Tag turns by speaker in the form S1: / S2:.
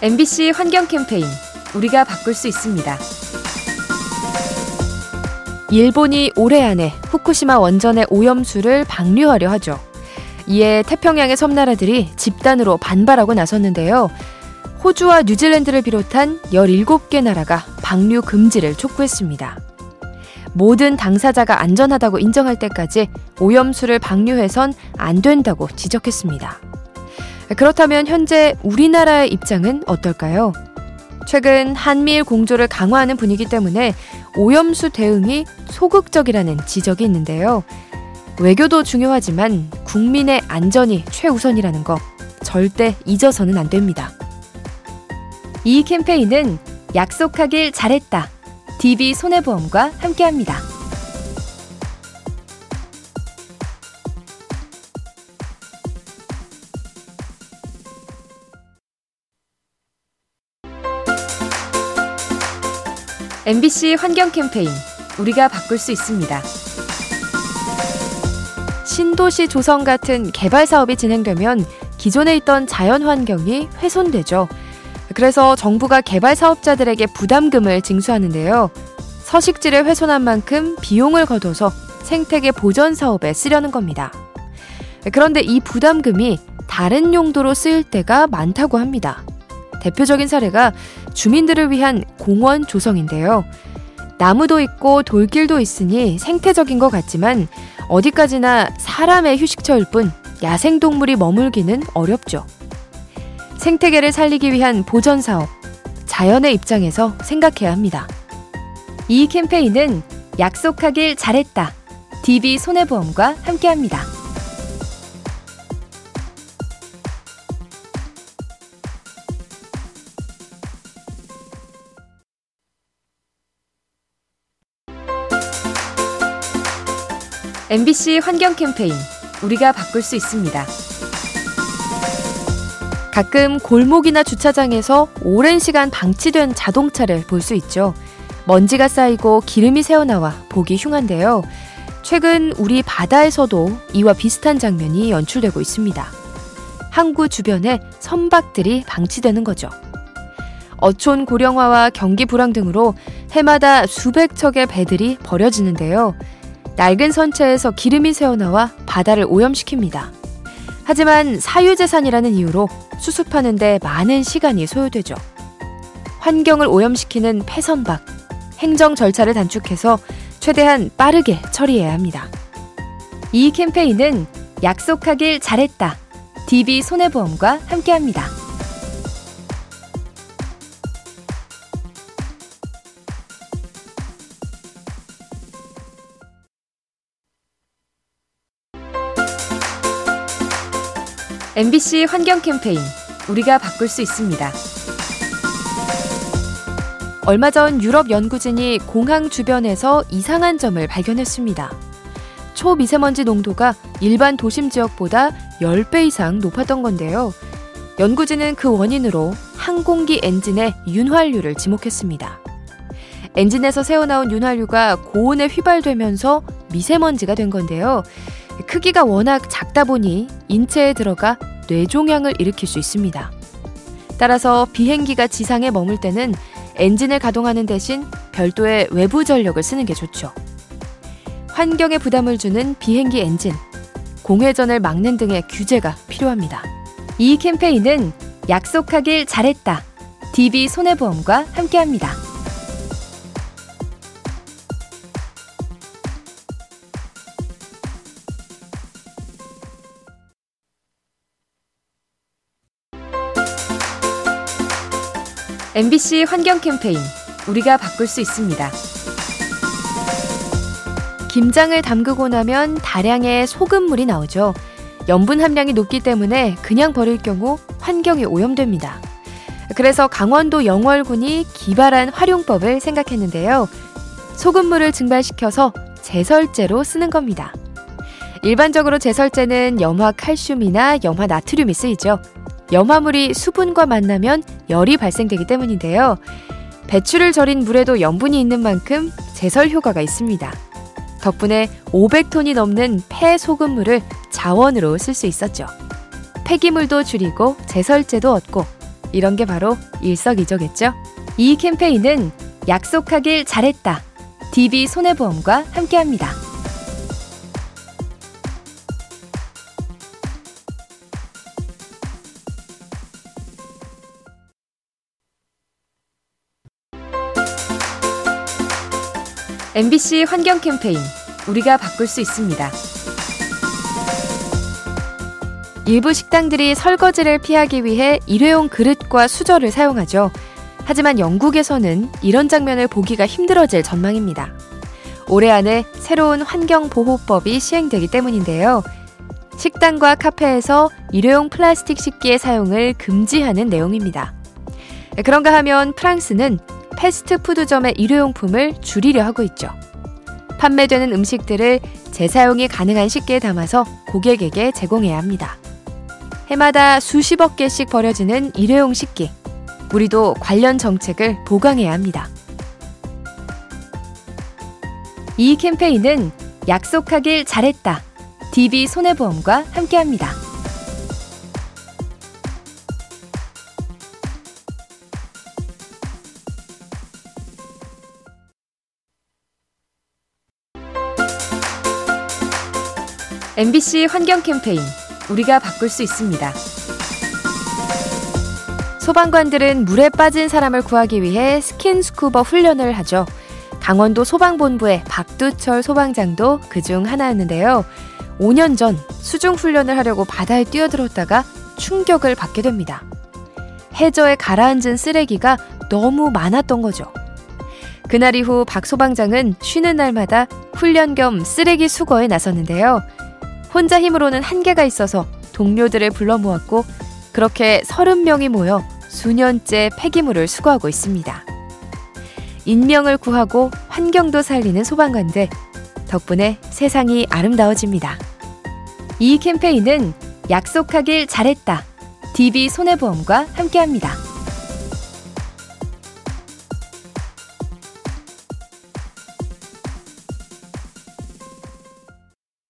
S1: MBC 환경 캠페인 우리가 바꿀 수 있습니다. 일본이 올해 안에 후쿠시마 원전의 오염수를 방류하려 하죠. 이에 태평양의 섬나라들이 집단으로 반발하고 나섰는데요. 호주와 뉴질랜드를 비롯한 17개 나라가 방류 금지를 촉구했습니다. 모든 당사자가 안전하다고 인정할 때까지 오염수를 방류해선 안 된다고 지적했습니다. 그렇다면 현재 우리나라의 입장은 어떨까요? 최근 한미일 공조를 강화하는 분위기 때문에 오염수 대응이 소극적이라는 지적이 있는데요. 외교도 중요하지만 국민의 안전이 최우선이라는 거 절대 잊어서는 안 됩니다. 이 캠페인은 약속하길 잘했다. DB 손해보험과 함께합니다. MBC 환경 캠페인 우리가 바꿀 수 있습니다. 신도시 조성 같은 개발 사업이 진행되면 기존에 있던 자연 환경이 훼손되죠. 그래서 정부가 개발 사업자들에게 부담금을 징수하는데요. 서식지를 훼손한 만큼 비용을 거둬서 생태계 보전 사업에 쓰려는 겁니다. 그런데 이 부담금이 다른 용도로 쓰일 때가 많다고 합니다. 대표적인 사례가 주민들을 위한 공원 조성인데요. 나무도 있고 돌길도 있으니 생태적인 것 같지만 어디까지나 사람의 휴식처일 뿐 야생동물이 머물기는 어렵죠. 생태계를 살리기 위한 보전 사업, 자연의 입장에서 생각해야 합니다. 이 캠페인은 약속하길 잘했다. DB 손해보험과 함께합니다. MBC 환경 캠페인 우리가 바꿀 수 있습니다. 가끔 골목이나 주차장에서 오랜 시간 방치된 자동차를 볼 수 있죠. 먼지가 쌓이고 기름이 새어나와 보기 흉한데요. 최근 우리 바다에서도 이와 비슷한 장면이 연출되고 있습니다. 항구 주변에 선박들이 방치되는 거죠. 어촌 고령화와 경기 불황 등으로 해마다 수백 척의 배들이 버려지는데요. 낡은 선체에서 기름이 새어나와 바다를 오염시킵니다. 하지만 사유재산이라는 이유로 수습하는데 많은 시간이 소요되죠. 환경을 오염시키는 폐선박, 행정 절차를 단축해서 최대한 빠르게 처리해야 합니다. 이 캠페인은 약속하길 잘했다. DB 손해보험과 함께합니다. MBC 환경 캠페인 우리가 바꿀 수 있습니다. 얼마 전 유럽 연구진이 공항 주변에서 이상한 점을 발견했습니다. 초미세먼지 농도가 일반 도심 지역보다 10배 이상 높았던 건데요. 연구진은 그 원인으로 항공기 엔진의 윤활유를 지목했습니다. 엔진에서 새어나온 윤활유가 고온에 휘발되면서 미세먼지가 된 건데요. 크기가 워낙 작다 보니 인체에 들어가 뇌종양을 일으킬 수 있습니다. 따라서 비행기가 지상에 머물 때는 엔진을 가동하는 대신 별도의 외부 전력을 쓰는 게 좋죠. 환경에 부담을 주는 비행기 엔진, 공회전을 막는 등의 규제가 필요합니다. 이 캠페인은 약속하길 잘했다. DB 손해보험과 함께합니다. MBC 환경 캠페인 우리가 바꿀 수 있습니다. 김장을 담그고 나면 다량의 소금물이 나오죠. 염분 함량이 높기 때문에 그냥 버릴 경우 환경이 오염됩니다. 그래서 강원도 영월군이 기발한 활용법을 생각했는데요. 소금물을 증발시켜서 제설제로 쓰는 겁니다. 일반적으로 제설제는 염화 칼슘이나 염화 나트륨이 쓰이죠. 염화물이 수분과 만나면 열이 발생되기 때문인데요. 배추를 절인 물에도 염분이 있는 만큼 제설 효과가 있습니다. 덕분에 500톤이 넘는 폐 소금물을 자원으로 쓸 수 있었죠. 폐기물도 줄이고 제설제도 얻고 이런 게 바로 일석이조겠죠? 이 캠페인은 약속하길 잘했다. DB 손해보험과 함께합니다. MBC 환경 캠페인 우리가 바꿀 수 있습니다. 일부 식당들이 설거지를 피하기 위해 일회용 그릇과 수저를 사용하죠. 하지만 영국에서는 이런 장면을 보기가 힘들어질 전망입니다. 올해 안에 새로운 환경보호법이 시행되기 때문인데요. 식당과 카페에서 일회용 플라스틱 식기의 사용을 금지하는 내용입니다. 그런가 하면 프랑스는 패스트푸드점의 일회용품을 줄이려 하고 있죠. 판매되는 음식들을 재사용이 가능한 식기에 담아서 고객에게 제공해야 합니다. 해마다 수십억 개씩 버려지는 일회용 식기. 우리도 관련 정책을 보강해야 합니다. 이 캠페인은 약속하길 잘했다. DB 손해보험과 함께합니다. MBC 환경 캠페인 우리가 바꿀 수 있습니다. 소방관들은 물에 빠진 사람을 구하기 위해 스킨스쿠버 훈련을 하죠. 강원도 소방본부의 박두철 소방장도 그중 하나였는데요. 5년 전 수중 훈련을 하려고 바다에 뛰어들었다가 충격을 받게 됩니다. 해저에 가라앉은 쓰레기가 너무 많았던 거죠. 그날 이후 박 소방장은 쉬는 날마다 훈련 겸 쓰레기 수거에 나섰는데요. 혼자 힘으로는 한계가 있어서 동료들을 불러 모았고 그렇게 30명이 모여 수년째 폐기물을 수거하고 있습니다. 인명을 구하고 환경도 살리는 소방관들 덕분에 세상이 아름다워집니다. 이 캠페인은 약속하길 잘했다. DB 손해보험과 함께합니다.